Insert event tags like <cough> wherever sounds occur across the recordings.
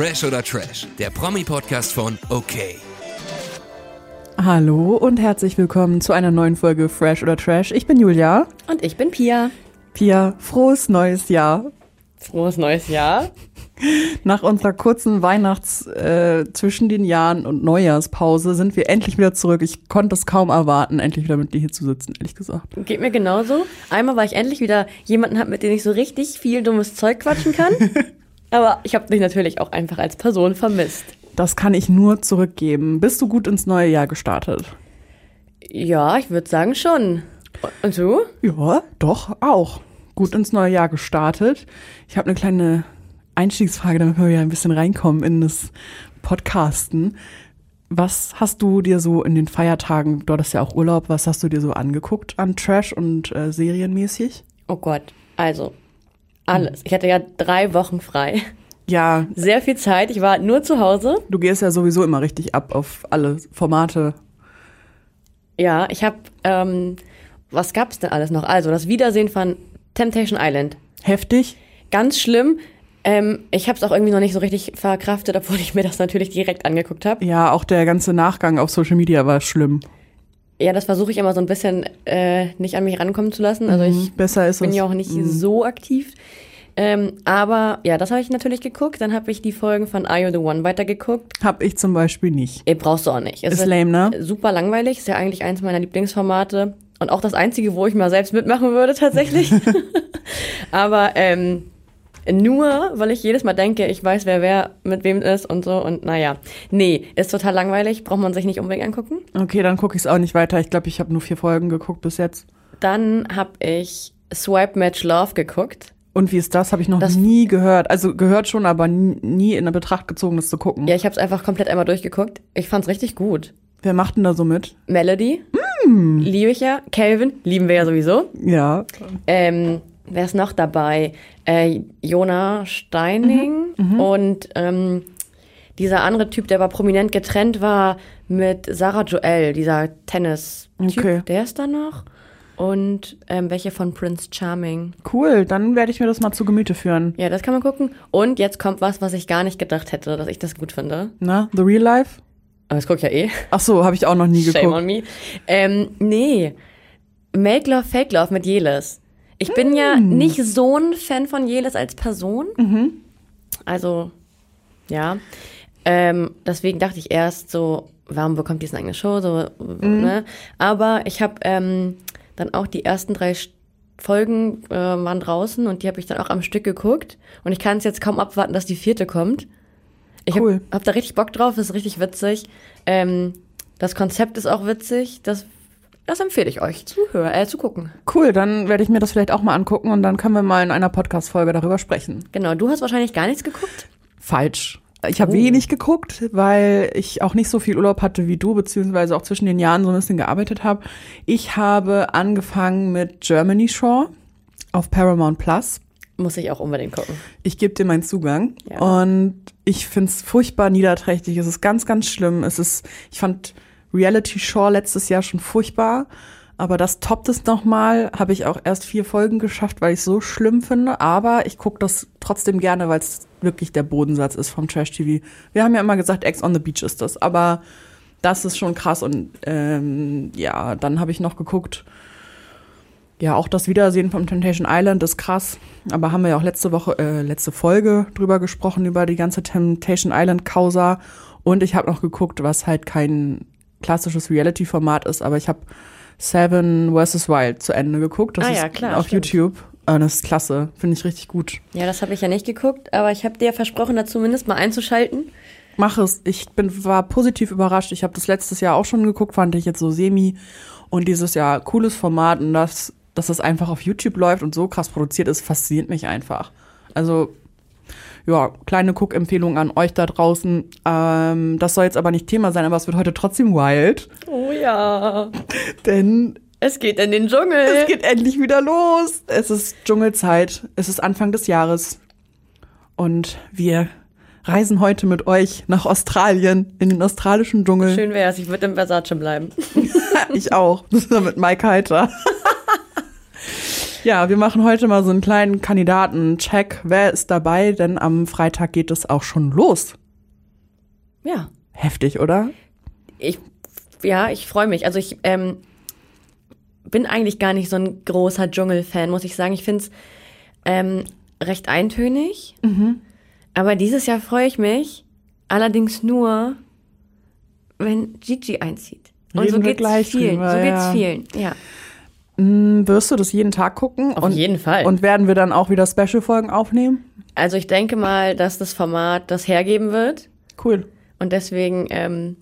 Fresh oder Trash, der Promi-Podcast von OK. Hallo und herzlich willkommen zu einer neuen Folge Fresh oder Trash. Ich bin Julia. Und ich bin Pia. Pia, frohes neues Jahr. Frohes neues Jahr. <laughs> Nach unserer kurzen Weihnachts äh, zwischen den Jahren und Neujahrspause sind wir endlich wieder zurück. Ich konnte es kaum erwarten, endlich wieder mit dir hier zu sitzen, ehrlich gesagt. Geht mir genauso. Einmal, weil ich endlich wieder jemanden habe, mit dem ich so richtig viel dummes Zeug quatschen kann. <laughs> Aber ich habe dich natürlich auch einfach als Person vermisst. Das kann ich nur zurückgeben. Bist du gut ins neue Jahr gestartet? Ja, ich würde sagen schon. Und du? Ja, doch, auch. Gut ins neue Jahr gestartet. Ich habe eine kleine Einstiegsfrage, damit wir wieder ein bisschen reinkommen in das Podcasten. Was hast du dir so in den Feiertagen, dort ist ja auch Urlaub, was hast du dir so angeguckt an Trash und äh, serienmäßig? Oh Gott, also alles. Ich hatte ja drei Wochen frei. Ja. Sehr viel Zeit. Ich war nur zu Hause. Du gehst ja sowieso immer richtig ab auf alle Formate. Ja, ich habe, ähm, was gab's denn alles noch? Also das Wiedersehen von Temptation Island. Heftig? Ganz schlimm. Ähm, ich habe es auch irgendwie noch nicht so richtig verkraftet, obwohl ich mir das natürlich direkt angeguckt habe. Ja, auch der ganze Nachgang auf Social Media war schlimm. Ja, das versuche ich immer so ein bisschen äh, nicht an mich rankommen zu lassen. Also ich Mhm, Besser ist bin es. ja auch nicht Mhm. so aktiv. Ähm, aber ja, das habe ich natürlich geguckt. Dann habe ich die Folgen von Are You the One weitergeguckt. Hab ich zum Beispiel nicht. Ey, brauchst du auch nicht. Es Ist lame, ne? Super langweilig. Ist ja eigentlich eins meiner Lieblingsformate. Und auch das einzige, wo ich mal selbst mitmachen würde, tatsächlich. <laughs> <laughs> aber ähm, nur, weil ich jedes Mal denke, ich weiß, wer wer mit wem ist und so. Und naja, nee, ist total langweilig. Braucht man sich nicht unbedingt angucken. Okay, dann gucke ich es auch nicht weiter. Ich glaube, ich habe nur vier Folgen geguckt bis jetzt. Dann habe ich Swipe Match Love geguckt. Und wie ist das? Habe ich noch Das- nie gehört. Also gehört schon, aber nie, in Betracht gezogen, das zu gucken. Ja, ich habe es einfach komplett einmal durchgeguckt. Ich fand's richtig gut. Wer macht denn da so mit? Melody, liebe ich ja. Calvin, lieben wir ja sowieso. Ja. Ähm, wer ist noch dabei? Äh, Jona Steining und ähm, dieser andere Typ, der aber prominent getrennt war mit Sarah Joel, dieser Tennis-Typ, Okay. der ist da noch. Und ähm, welche von Prince Charming. Cool, dann werde ich mir das mal zu Gemüte führen. Ja, das kann man gucken. Und jetzt kommt was, was ich gar nicht gedacht hätte, dass ich das gut finde. Na, The Real Life? Aber das guck ich ja eh. Ach so, habe ich auch noch nie <laughs> Shame geguckt. on me. Ähm, nee. Make Love, Fake Love mit Jelis. Ich bin ja Hm. nicht so ein Fan von Jelis als Person. Mhm. Also, ja. Ähm, deswegen dachte ich erst so, warum bekommt die eine eigene Show? So, Mhm. ne? Aber ich habe ähm, dann auch die ersten drei Folgen äh, waren draußen und die habe ich dann auch am Stück geguckt. Und ich kann es jetzt kaum abwarten, dass die vierte kommt. Ich Cool. habe hab da richtig Bock drauf, ist richtig witzig. Ähm, das Konzept ist auch witzig. Das, das empfehle ich euch zu, hör, äh, zu gucken. Cool, dann werde ich mir das vielleicht auch mal angucken und dann können wir mal in einer Podcast-Folge darüber sprechen. Genau, du hast wahrscheinlich gar nichts geguckt. Falsch. Ich habe Oh. wenig geguckt, weil ich auch nicht so viel Urlaub hatte wie du, beziehungsweise auch zwischen den Jahren so ein bisschen gearbeitet habe. Ich habe angefangen mit Germany Shore auf Paramount Plus. Muss ich auch unbedingt gucken. Ich gebe dir meinen Zugang. Ja. Und ich find's furchtbar niederträchtig. Es ist ganz, ganz schlimm. Es ist, ich fand Reality Shore letztes Jahr schon furchtbar. Aber das toppt es nochmal. Habe ich auch erst vier Folgen geschafft, weil ich so schlimm finde. Aber ich gucke das trotzdem gerne, weil es wirklich der Bodensatz ist vom Trash TV. Wir haben ja immer gesagt, Ex on the Beach ist das. Aber das ist schon krass. Und ähm, ja, dann habe ich noch geguckt. Ja, auch das Wiedersehen vom Temptation Island ist krass. Aber haben wir ja auch letzte Woche, äh, letzte Folge drüber gesprochen, über die ganze Temptation Island Causa. Und ich habe noch geguckt, was halt kein klassisches Reality-Format ist, aber ich habe Seven vs. Wild zu Ende geguckt. Das Ah ist ja, klar, auf stimmt. YouTube. Äh, das ist klasse. Finde ich richtig gut. Ja, das habe ich ja nicht geguckt, aber ich habe dir versprochen, da zumindest mal einzuschalten. Mach es. Ich bin, war positiv überrascht. Ich habe das letztes Jahr auch schon geguckt, fand ich jetzt so semi. Und dieses Jahr cooles Format und das, dass es einfach auf YouTube läuft und so krass produziert ist, fasziniert mich einfach. Also, ja, kleine Guck-Empfehlung an euch da draußen. Ähm, das soll jetzt aber nicht Thema sein, aber es wird heute trotzdem wild. Oh ja. <laughs> Denn Es geht in den Dschungel. es geht endlich wieder los. Es ist Dschungelzeit. Es ist Anfang des Jahres. Und wir reisen heute mit euch nach Australien, in den australischen Dschungel. Schön wär's, ich würde im Versace bleiben. <laughs> Ich auch. Das <laughs> ist mit Mike Heiter. Ja, wir machen heute mal so einen kleinen Kandidaten-Check. Wer ist dabei? Denn am Freitag geht es auch schon los. Ja. Heftig, oder? Ich, ja, ich freue mich. Also ich ähm, bin eigentlich gar nicht so ein großer Dschungel-Fan, muss ich sagen. Ich finde es ähm, recht eintönig. Aber dieses Jahr freue ich mich. Allerdings nur, wenn Gigi einzieht. Und Reden so geht's gleich vielen. drüber, so geht's ja. vielen. Ja. Hm, wirst du das jeden Tag gucken? Auf jeden Fall. Und werden wir dann auch wieder Special-Folgen aufnehmen? Also ich denke mal, dass das Format das hergeben wird. Cool. Und deswegen ähm,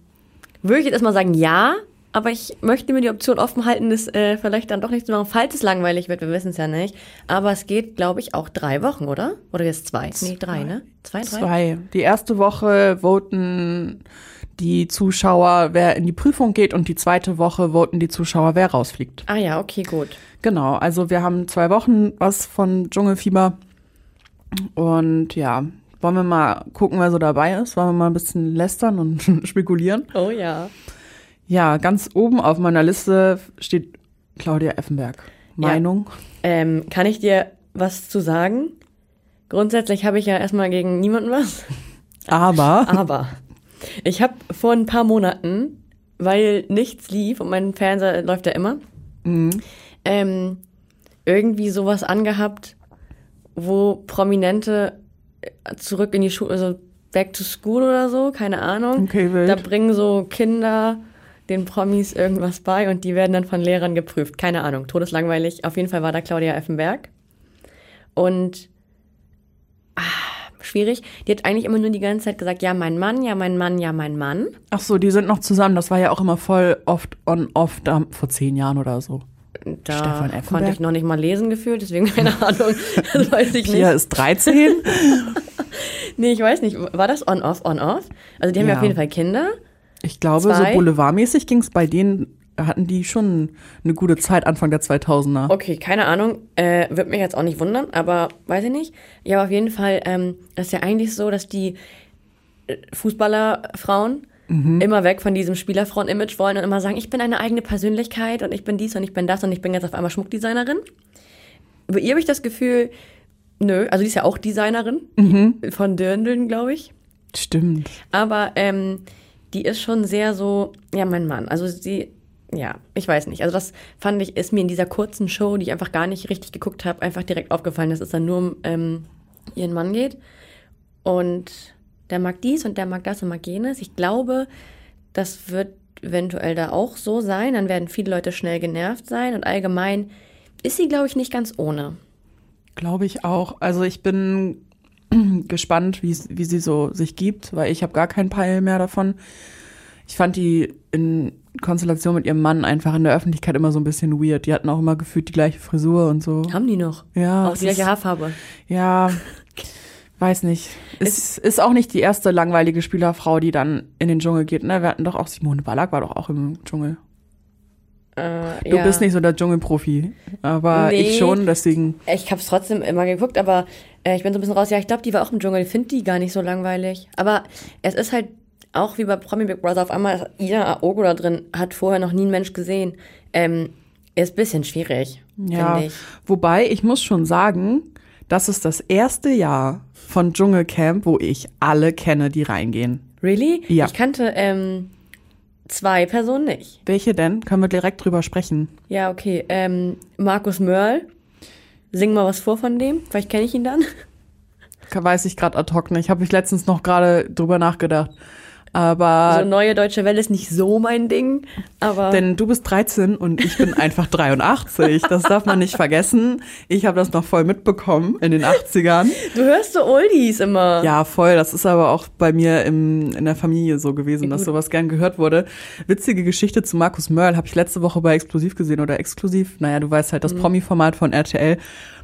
würde ich jetzt erstmal sagen, ja. Aber ich möchte mir die Option offen halten, das äh, vielleicht dann doch nicht zu machen, falls es langweilig wird. Wir wissen es ja nicht. Aber es geht, glaube ich, auch drei Wochen, oder? Oder jetzt zwei? Nee, drei, ne? Zwei, drei? Zwei. Die erste Woche voten die Zuschauer, wer in die Prüfung geht und die zweite Woche voten die Zuschauer, wer rausfliegt. Ah ja, okay, gut. Genau, also wir haben zwei Wochen was von Dschungelfieber. Und ja, wollen wir mal gucken, wer so dabei ist? Wollen wir mal ein bisschen lästern und <laughs> spekulieren? Oh ja. Ja, ganz oben auf meiner Liste steht Claudia Effenberg. Meinung? Ähm, kann ich dir was zu sagen? Grundsätzlich habe ich ja erstmal gegen niemanden was. Aber Aber ich habe vor ein paar Monaten, weil nichts lief und mein Fernseher läuft ja immer, ähm, irgendwie sowas angehabt, wo Prominente äh, zurück in die Schule, also back to school oder so, keine Ahnung. Okay, wild. Da bringen so Kinder den Promis irgendwas bei und die werden dann von Lehrern geprüft. Keine Ahnung, todeslangweilig. Auf jeden Fall war da Claudia Effenberg. Und ah, schwierig. Die hat eigentlich immer nur die ganze Zeit gesagt, ja, mein Mann, ja, mein Mann, ja, mein Mann. ach so, die sind noch zusammen. Das war ja auch immer voll oft on-off da vor zehn Jahren oder so. Da Stefan Effenberg? konnte ich noch nicht mal lesen gefühlt, deswegen keine Ahnung. <laughs> Das weiß ich Pia nicht. ist 13. <laughs> Nee, ich weiß nicht. War das on-off, on-off? Also die haben ja. Ja. auf jeden Fall Kinder. Ich glaube, Zwei? so boulevardmäßig ging es bei denen, hatten die schon eine gute Zeit Anfang der 2000er. Okay, keine Ahnung. Äh, wird mich jetzt auch nicht wundern, aber weiß ich nicht. Ja, aber auf jeden Fall ähm, ist ja eigentlich so, dass die äh, Fußballerfrauen immer weg von diesem Spielerfrauen-Image wollen und immer sagen, ich bin eine eigene Persönlichkeit und ich bin dies und ich bin das und ich bin jetzt auf einmal Schmuckdesignerin. Bei ihr habe ich das Gefühl, nö, also die ist ja auch Designerin von Dirndln, glaube ich. Stimmt. Aber ähm, die ist schon sehr so, ja, mein Mann. Also sie, ja, ich weiß nicht. Also das fand ich, ist mir in dieser kurzen Show, die ich einfach gar nicht richtig geguckt habe, einfach direkt aufgefallen, dass es dann nur um ähm, ihren Mann geht. Und der mag dies und der mag das und mag jenes. Ich glaube, das wird eventuell da auch so sein. Dann werden viele Leute schnell genervt sein. Und allgemein ist sie, glaube ich, nicht ganz ohne. Glaube ich auch. Also ich bin <clears throat> gespannt, wie wie sie so sich gibt, weil ich habe gar keinen Peil mehr davon. Ich fand die in Konstellation mit ihrem Mann einfach in der Öffentlichkeit immer so ein bisschen weird. Die hatten auch immer gefühlt die gleiche Frisur und so. Haben die noch? Ja, Auch es die gleiche Haarfarbe. Ja, <laughs> weiß nicht. Es ist auch nicht die erste langweilige Spielerfrau, die dann in den Dschungel geht. Ne? Wir hatten doch auch Simone Ballack war doch auch im Dschungel. Äh, Du ja. bist nicht so der Dschungelprofi, aber Nee. ich schon, deswegen. Ich habe es trotzdem immer geguckt, aber äh, ich bin so ein bisschen raus. Ja, ich glaube, die war auch im Dschungel. Ich finde die gar nicht so langweilig. Aber es ist halt auch wie bei Promi Big Brother. Auf einmal Ida Aogo da drin, hat vorher noch nie ein Mensch gesehen. Ähm, ist ein bisschen schwierig, Ja, finde ich. wobei ich muss schon sagen, das ist das erste Jahr von Dschungelcamp, wo ich alle kenne, die reingehen. Really? Ja. Ich kannte ähm, zwei Personen nicht. Welche denn? Können wir direkt drüber sprechen. Ja, okay. Ähm, Markus Mörl. Sing mal was vor von dem. Vielleicht kenne ich ihn dann. Weiß ich gerade ad hoc nicht. Habe ich letztens noch gerade drüber nachgedacht. Aber So neue deutsche Welle ist nicht so mein Ding, aber Denn du bist 13 und ich bin <laughs> einfach 83. Das darf man nicht vergessen. Ich habe das noch voll mitbekommen in den 80ern. du hörst so Oldies immer. Ja, voll. Das ist aber auch bei mir im, in der Familie so gewesen, dass sowas gern gehört wurde. Witzige Geschichte zu Markus Mörl habe ich letzte Woche bei Exklusiv gesehen oder Exklusiv. Naja, du weißt halt das Promi-Format von RTL.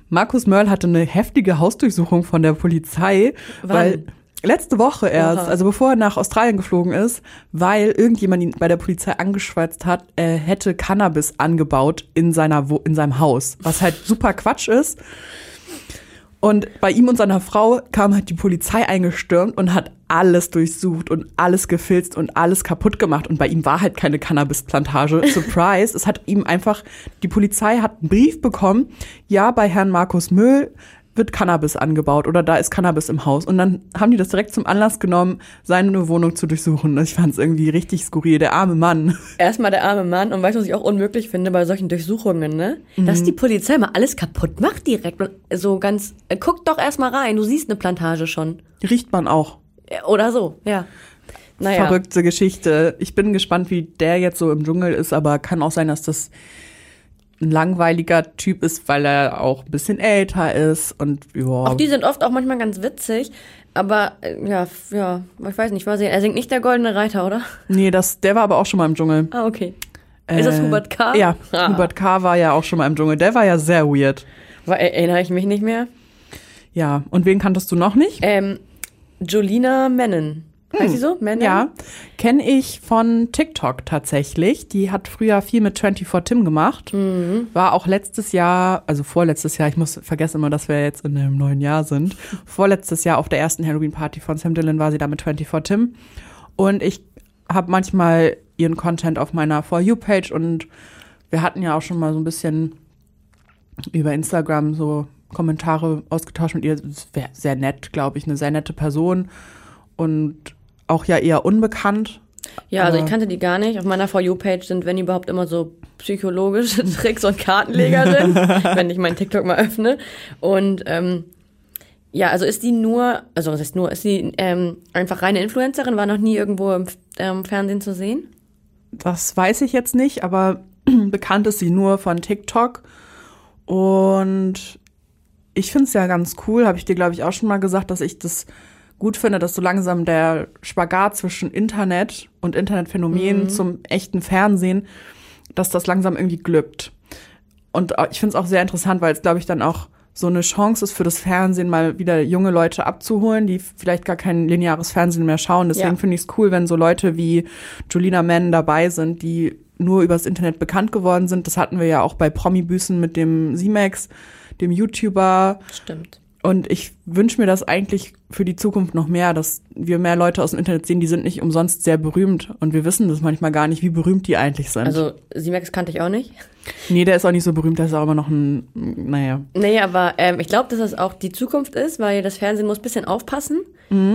Markus Mörl hatte eine heftige Hausdurchsuchung von der Polizei, Wann? weil letzte Woche erst, Oha. also bevor er nach Australien geflogen ist, weil irgendjemand ihn bei der Polizei angeschweizt hat, er hätte Cannabis angebaut in seiner in seinem Haus, was halt super Quatsch ist. Und bei ihm und seiner Frau kam halt die Polizei eingestürmt und hat alles durchsucht und alles gefilzt und alles kaputt gemacht. Und bei ihm war halt keine Cannabisplantage. <laughs> Surprise. es hat ihm einfach, die Polizei hat einen Brief bekommen. Ja, bei Herrn Markus Müll wird Cannabis angebaut oder da ist Cannabis im Haus. Und dann haben die das direkt zum Anlass genommen, seine Wohnung zu durchsuchen. Ich fand es irgendwie richtig skurril. Der arme Mann. Erstmal der arme Mann. Und weißt du, was ich auch unmöglich finde bei solchen Durchsuchungen, ne? Dass die Polizei mal alles kaputt macht direkt. Und so ganz, äh, guck doch erstmal rein. Du siehst eine Plantage schon. Riecht man auch. Äh, Oder so, ja. Naja. Verrückte Geschichte. Ich bin gespannt, wie der jetzt so im Dschungel ist, aber kann auch sein, dass das ein langweiliger Typ ist, weil er auch ein bisschen älter ist und ja. Auch die sind oft auch manchmal ganz witzig. Aber äh, ja, ja, ich weiß nicht, sie, er singt nicht der goldene Reiter, oder? Nee, das, der war aber auch schon mal im Dschungel. Ah, okay. Ist das Äh, Hubert K.? Ja, Ah. Hubert K. war ja auch schon mal im Dschungel. Der war ja sehr weird. War, erinnere ich mich nicht mehr. Ja, und wen kanntest du noch nicht? Ähm, Jolina Mennen. Heißt sie so? Mennen? Hm. Ja, kenne ich von TikTok tatsächlich. Die hat früher viel mit 24 Tim gemacht. Mhm. War auch letztes Jahr, also vorletztes Jahr, ich muss vergessen immer, dass wir jetzt in einem neuen Jahr sind. <laughs> Vorletztes Jahr auf der ersten Halloween-Party von Sam Dillon war sie da mit 24 Tim. Und ich habe manchmal ihren Content auf meiner For You-Page und wir hatten ja auch schon mal so ein bisschen über Instagram so Kommentare ausgetauscht mit ihr. Sehr nett, glaube ich, eine sehr nette Person und auch ja eher unbekannt. Ja, also ich kannte die gar nicht. Auf meiner For You-Page sind, wenn überhaupt, immer so psychologische <laughs> Tricks und Kartenleger drin, <laughs> wenn ich meinen TikTok mal öffne. Und ähm, ja, also ist die nur, also was heißt nur, ist die ähm, einfach reine Influencerin, war noch nie irgendwo im ähm, Fernsehen zu sehen? Das weiß ich jetzt nicht, aber <clears throat> bekannt ist sie nur von TikTok. Und ich finde es ja ganz cool, habe ich dir, glaube ich, auch schon mal gesagt, dass ich das gut finde, dass so langsam der Spagat zwischen Internet und Internetphänomen zum echten Fernsehen, dass das langsam irgendwie glückt. Und äh, ich finde es auch sehr interessant, weil es, glaube ich, dann auch so eine Chance ist für das Fernsehen, mal wieder junge Leute abzuholen, die vielleicht gar kein lineares Fernsehen mehr schauen. Deswegen Ja. finde ich es cool, wenn so Leute wie Julina Mann dabei sind, die nur übers Internet bekannt geworden sind. Das hatten wir ja auch bei Promi-Büßen mit dem Z-Max, dem YouTuber. Stimmt. Und ich wünsche mir das eigentlich für die Zukunft noch mehr, dass wir mehr Leute aus dem Internet sehen, die sind nicht umsonst sehr berühmt. Und wir wissen das manchmal gar nicht, wie berühmt die eigentlich sind. Also Simax kannte ich auch nicht. nee, der ist auch nicht so berühmt, der ist auch immer noch ein, naja. Nee, aber ähm, ich glaube, dass das auch die Zukunft ist, weil das Fernsehen muss ein bisschen aufpassen,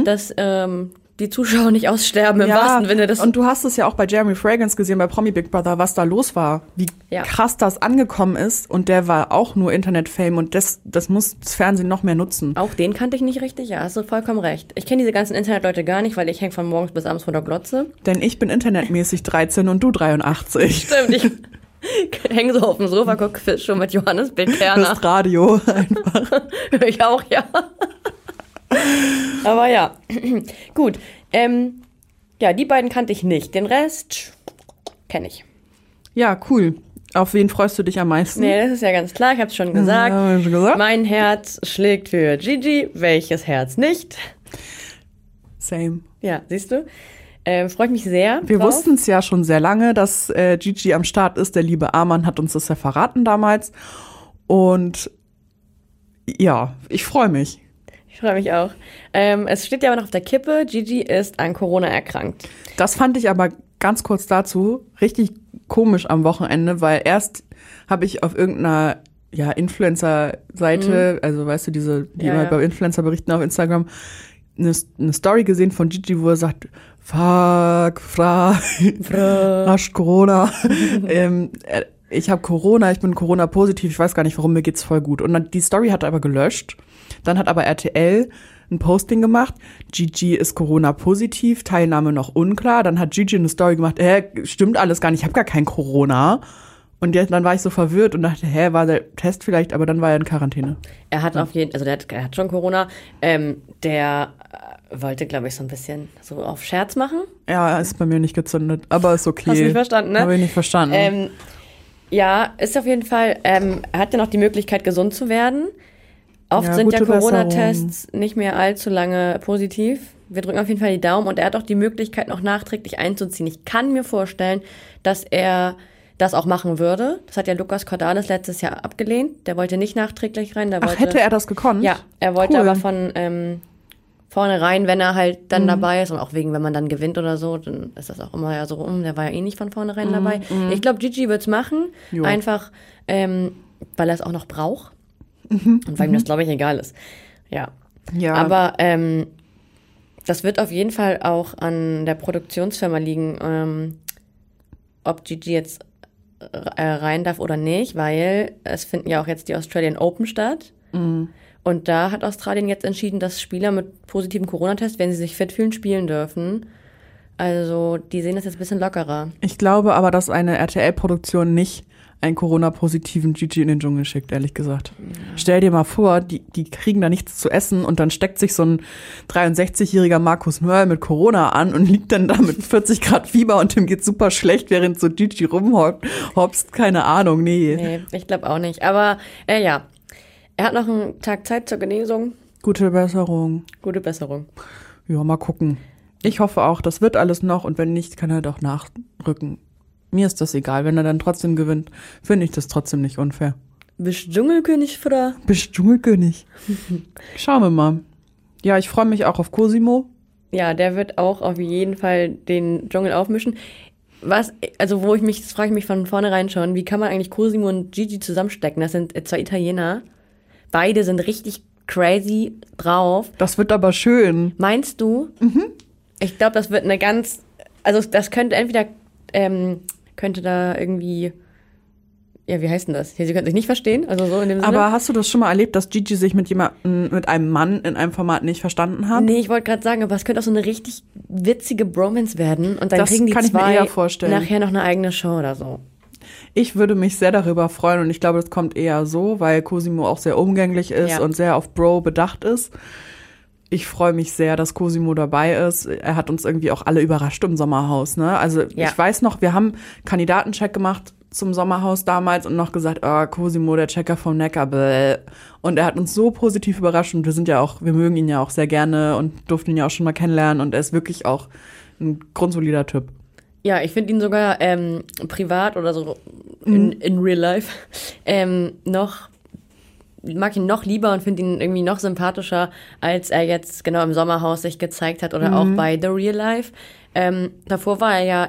dass ähm, die Zuschauer nicht aussterben im wahrsten Sinne des und du hast es ja auch bei Jeremy Fragrance gesehen, bei Promi Big Brother, was da los war, wie Ja. krass das angekommen ist. Und der war auch nur Internet-Fame und das, das muss das Fernsehen noch mehr nutzen. Auch den kannte ich nicht richtig, ja, hast du vollkommen recht. Ich kenne diese ganzen Internetleute gar nicht, weil ich hänge von morgens bis abends vor der Glotze. Denn ich bin internetmäßig 13 und du 83. Stimmt, ich <laughs> hänge so auf dem Sofa, gucke Fisch schon mit Johannes B. Kerner. Das Radio <laughs> einfach. Hör ich auch, ja. Aber ja, <clears throat> gut. Ähm, ja, die beiden kannte ich nicht. Den Rest kenne ich. Ja, cool. Auf wen freust du dich am meisten? Nee, das ist ja ganz klar, ich habe es schon gesagt. Ja, hab ich schon gesagt. Mein Herz schlägt für Gigi, welches Herz nicht? Same. Ja, siehst du? Freue ich mich sehr. Wir wussten es ja schon sehr lange, dass äh, Gigi am Start ist. Der liebe Arman hat uns das ja verraten damals. Und ja, ich freue mich. Ich freue mich auch. Ähm, es steht ja aber noch auf der Kippe, Gigi ist an Corona erkrankt. Das fand ich aber ganz kurz dazu richtig komisch am Wochenende, weil erst habe ich auf irgendeiner ja, Influencer-Seite, also weißt du, diese, die Mhm. Ja, immer ja. bei Influencer berichten auf Instagram, eine, eine Story gesehen von Gigi, wo er sagt, fuck, fra, <laughs> hast Corona. <laughs> ähm, äh, ich habe Corona, ich bin Corona-positiv, ich weiß gar nicht warum, mir geht's voll gut. Und dann, die Story hat er aber gelöscht. Dann hat aber RTL ein Posting gemacht, Gigi ist Corona-positiv, Teilnahme noch unklar. Dann hat Gigi eine Story gemacht, hä, stimmt alles gar nicht, ich habe gar kein Corona. Und jetzt, dann war ich so verwirrt und dachte, hä, war der Test vielleicht, aber dann war er in Quarantäne. Er hat auf jeden also der hat, er hat schon Corona. Ähm, der äh, wollte, glaube ich, so ein bisschen so auf Scherz machen. Ja, ist bei mir nicht gezündet, aber ist okay. Hast du nicht verstanden, ne? Habe ich nicht verstanden. Ähm, ja, ist auf jeden Fall, ähm, er hat ja noch die Möglichkeit, gesund zu werden. Oft Ja, sind ja Corona-Tests nicht mehr allzu lange positiv. Wir drücken auf jeden Fall die Daumen und er hat auch die Möglichkeit, noch nachträglich einzuziehen. Ich kann mir vorstellen, dass er das auch machen würde. Das hat ja Lukas Cordalis letztes Jahr abgelehnt. Der wollte nicht nachträglich rein. Der Ach, wollte, hätte er das gekonnt? Ja, er wollte Cool. aber von ähm, vornherein, wenn er halt Mhm. dann dabei ist und auch wegen, wenn man dann gewinnt oder so, dann ist das auch immer ja so, um, der war ja eh nicht von vornherein dabei. Ich glaube, Gigi wird's machen, Mhm, Jo. einfach ähm, weil er es auch noch braucht Mhm. und weil ihm das, glaube ich, egal ist. Ja. Ja. Aber ähm, das wird auf jeden Fall auch an der Produktionsfirma liegen, ähm, ob Gigi jetzt äh, rein darf oder nicht, weil es finden ja auch jetzt die Australian Open statt. Und da hat Australien jetzt entschieden, dass Spieler mit positivem Corona-Test, wenn sie sich fit fühlen, spielen dürfen. Also die sehen das jetzt ein bisschen lockerer. Ich glaube aber, dass eine RTL-Produktion nicht einen Corona-positiven Gigi in den Dschungel schickt, ehrlich gesagt. Stell dir mal vor, die, die kriegen da nichts zu essen und dann steckt sich so ein 63-jähriger Markus Mörl mit Corona an und liegt dann da mit <laughs> 40 Grad Fieber und dem geht's super schlecht, während so Gigi rumhopst. Keine Ahnung, nee. Nee, ich glaube auch nicht. Aber äh, ja, er hat noch einen Tag Zeit zur Genesung. Gute Besserung. Gute Besserung. Ja, mal gucken. Ich hoffe auch, das wird alles noch und wenn nicht, kann er doch nachrücken. Mir ist das egal. Wenn er dann trotzdem gewinnt, finde ich das trotzdem nicht unfair. Bist Dschungelkönig, Fra? Bist Dschungelkönig. <laughs> Schauen wir mal. Ja, ich freue mich auch auf Cosimo. Ja, der wird auch auf jeden Fall den Dschungel aufmischen. Was, also wo ich mich, das frage ich mich von vornherein schon, wie kann man eigentlich Cosimo und Gigi zusammenstecken? Das sind zwei Italiener. Beide sind richtig crazy drauf. Das wird aber schön. Meinst du? Ich glaube, das wird eine ganz, also das könnte entweder, ähm, könnte da irgendwie, ja, wie heißt denn das? Ja, sie könnten sich nicht verstehen, also so in dem Sinne. Aber hast du das schon mal erlebt, dass Gigi sich mit jemandem, mit einem Mann in einem Format nicht verstanden hat? Nee, ich wollte gerade sagen, aber es könnte auch so eine richtig witzige Bromance werden und dann Das kriegen die zwei nachher noch eine eigene Show oder so. Ich würde mich sehr darüber freuen und ich glaube, das kommt eher so, weil Cosimo auch sehr umgänglich ist Ja. und sehr auf Bro bedacht ist. Ich freue mich sehr, dass Cosimo dabei ist. Er hat uns irgendwie auch alle überrascht im Sommerhaus. Ne? Also Ja. ich weiß noch, wir haben Kandidatencheck gemacht zum Sommerhaus damals und noch gesagt, oh, Cosimo, der Checker vom Neckar. Bäh. Und er hat uns so positiv überrascht und wir sind ja auch, wir mögen ihn ja auch sehr gerne und durften ihn ja auch schon mal kennenlernen und er ist wirklich auch ein grundsolider Typ. Ja, ich finde ihn sogar ähm, privat oder so in, in real life <laughs> ähm, noch mag ihn noch lieber und finde ihn irgendwie noch sympathischer, als er jetzt genau im Sommerhaus sich gezeigt hat oder auch bei The Real Life. Ähm, davor war er ja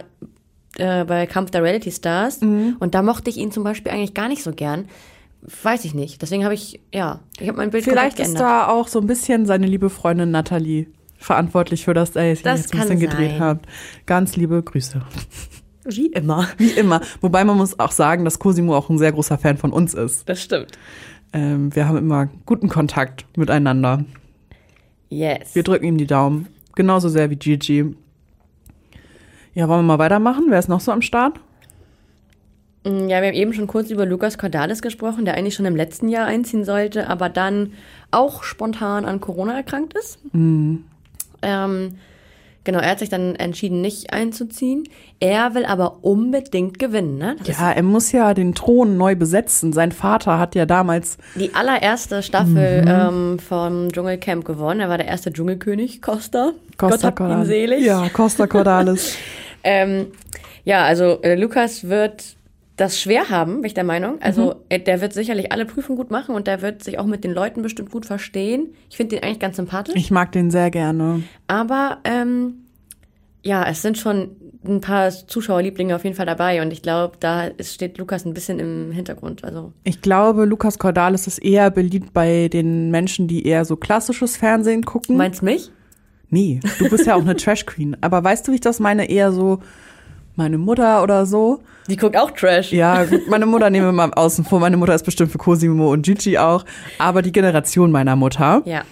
äh, bei Kampf der Reality Stars und da mochte ich ihn zum Beispiel eigentlich gar nicht so gern. Weiß ich nicht. Deswegen habe ich, ja, ich habe mein Bild Vielleicht ist da auch so ein bisschen seine liebe Freundin Nathalie verantwortlich für das Dating Das jetzt ein bisschen gedreht sein. habt. Ganz liebe Grüße. Wie immer. Wie immer. Wobei man muss auch sagen, dass Cosimo auch ein sehr großer Fan von uns ist. Das stimmt. Ähm, wir haben immer guten Kontakt miteinander. Yes. Wir drücken ihm die Daumen. Genauso sehr wie Gigi. Ja, wollen wir mal weitermachen? Wer ist noch so am Start? Mm, Ja, wir haben eben schon kurz über Lukas Cordalis gesprochen, der eigentlich schon im letzten Jahr einziehen sollte, aber dann auch spontan an Corona erkrankt ist. Ähm, genau, er hat sich dann entschieden, nicht einzuziehen. Er will aber unbedingt gewinnen, ne? Das Ja, er muss ja den Thron neu besetzen. Sein Vater hat ja damals die allererste Staffel ähm, vom Dschungelcamp gewonnen. Er war der erste Dschungelkönig, Costa. Gott hab ihn Cordalis. selig. Ja, Costa Cordalis. <laughs> Ähm, ja, also äh, Lukas wird das schwer haben, bin ich der Meinung. Also äh, der wird sicherlich alle Prüfungen gut machen und der wird sich auch mit den Leuten bestimmt gut verstehen. Ich finde den eigentlich ganz sympathisch. ich mag den sehr gerne. Aber ähm, ja, es sind schon ein paar Zuschauerlieblinge auf jeden Fall dabei und ich glaube, da ist, steht Lukas ein bisschen im Hintergrund. Also Ich glaube, Lukas Cordalis ist eher beliebt bei den Menschen, die eher so klassisches Fernsehen gucken. meinst mich? nee, du bist ja auch eine <laughs> Trash Queen. Aber weißt du, wie ich das meine? Eher so meine Mutter oder so. Die guckt auch Trash. Ja, gut, meine Mutter nehmen wir mal außen vor. Meine Mutter ist bestimmt für Cosimo und Gigi auch. Aber die Generation meiner Mutter Ja.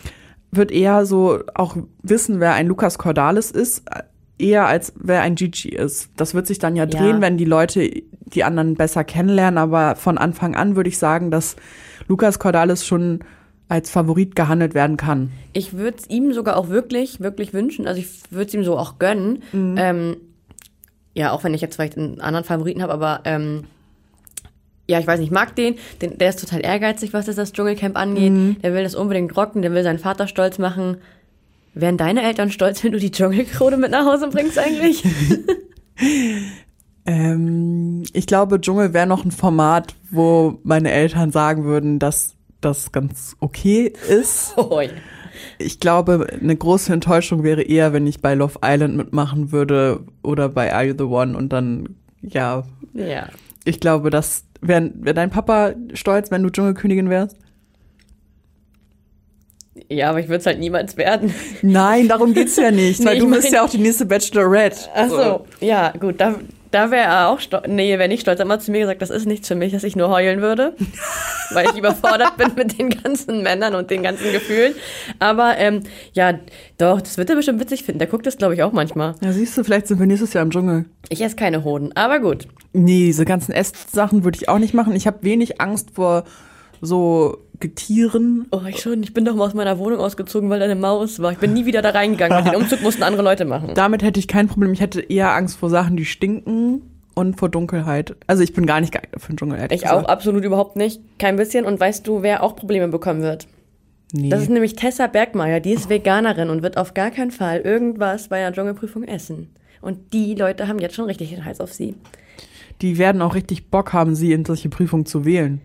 wird eher so auch wissen, wer ein Lukas Cordalis ist, eher als wer ein Gigi ist. Das wird sich dann ja drehen, Ja. wenn die Leute die anderen besser kennenlernen. Aber von Anfang an würde ich sagen, dass Lukas Cordalis schon als Favorit gehandelt werden kann. Ich würde es ihm sogar auch wirklich, wirklich wünschen. Also ich würde es ihm so auch gönnen. Ähm, ja, auch wenn ich jetzt vielleicht einen anderen Favoriten habe, aber ähm, ja, ich weiß nicht, ich mag den. den. Der ist total ehrgeizig, was das, das Dschungelcamp angeht. Der will das unbedingt rocken, der will seinen Vater stolz machen. Wären deine Eltern stolz, wenn du die Dschungelkrone mit nach Hause bringst eigentlich? <laughs> Ähm, ich glaube, Dschungel wäre noch ein Format, wo meine Eltern sagen würden, dass das ganz okay ist. <laughs> Oh, ja. Ich glaube, eine große Enttäuschung wäre eher, wenn ich bei Love Island mitmachen würde oder bei Are You the One und dann, ja, ja. ich glaube, das wäre wär dein Papa stolz, wenn du Dschungelkönigin wärst? Ja, aber ich würde es halt niemals werden. Nein, darum geht's ja nicht, <laughs> Nee, weil du bist ja auch die nächste Bachelorette. Ach so, ja, gut, da, da wäre er auch stolz. Nee, wäre nicht stolz. Er hat mal zu mir gesagt, das ist nichts für mich, dass ich nur heulen würde, <laughs> weil ich überfordert bin mit den ganzen Männern und den ganzen Gefühlen. Aber ähm, ja, doch, das wird er bestimmt witzig finden. Der guckt das, glaube ich, auch manchmal. Ja, siehst du, vielleicht sind wir nächstes Jahr im Dschungel. Ich esse keine Hoden, aber gut. Nee, diese ganzen Esssachen würde ich auch nicht machen. Ich habe wenig Angst vor so Getieren. Oh, ich schon. Ich bin doch mal aus meiner Wohnung ausgezogen, weil da eine Maus war. Ich bin nie wieder da reingegangen. Den <laughs> Umzug mussten andere Leute machen. Damit hätte ich kein Problem. Ich hätte eher Angst vor Sachen, die stinken und vor Dunkelheit. Also ich bin gar nicht geeignet für den Dschungel. Ich auch gesagt. absolut überhaupt nicht. Kein bisschen. Und weißt du, wer auch Probleme bekommen wird? Nee. Das ist nämlich Tessa Bergmeier. Die ist Veganerin und wird auf gar keinen Fall irgendwas bei einer Dschungelprüfung essen. Und die Leute haben jetzt schon richtig den Hals auf sie. die werden auch richtig Bock haben, sie in solche Prüfungen zu wählen.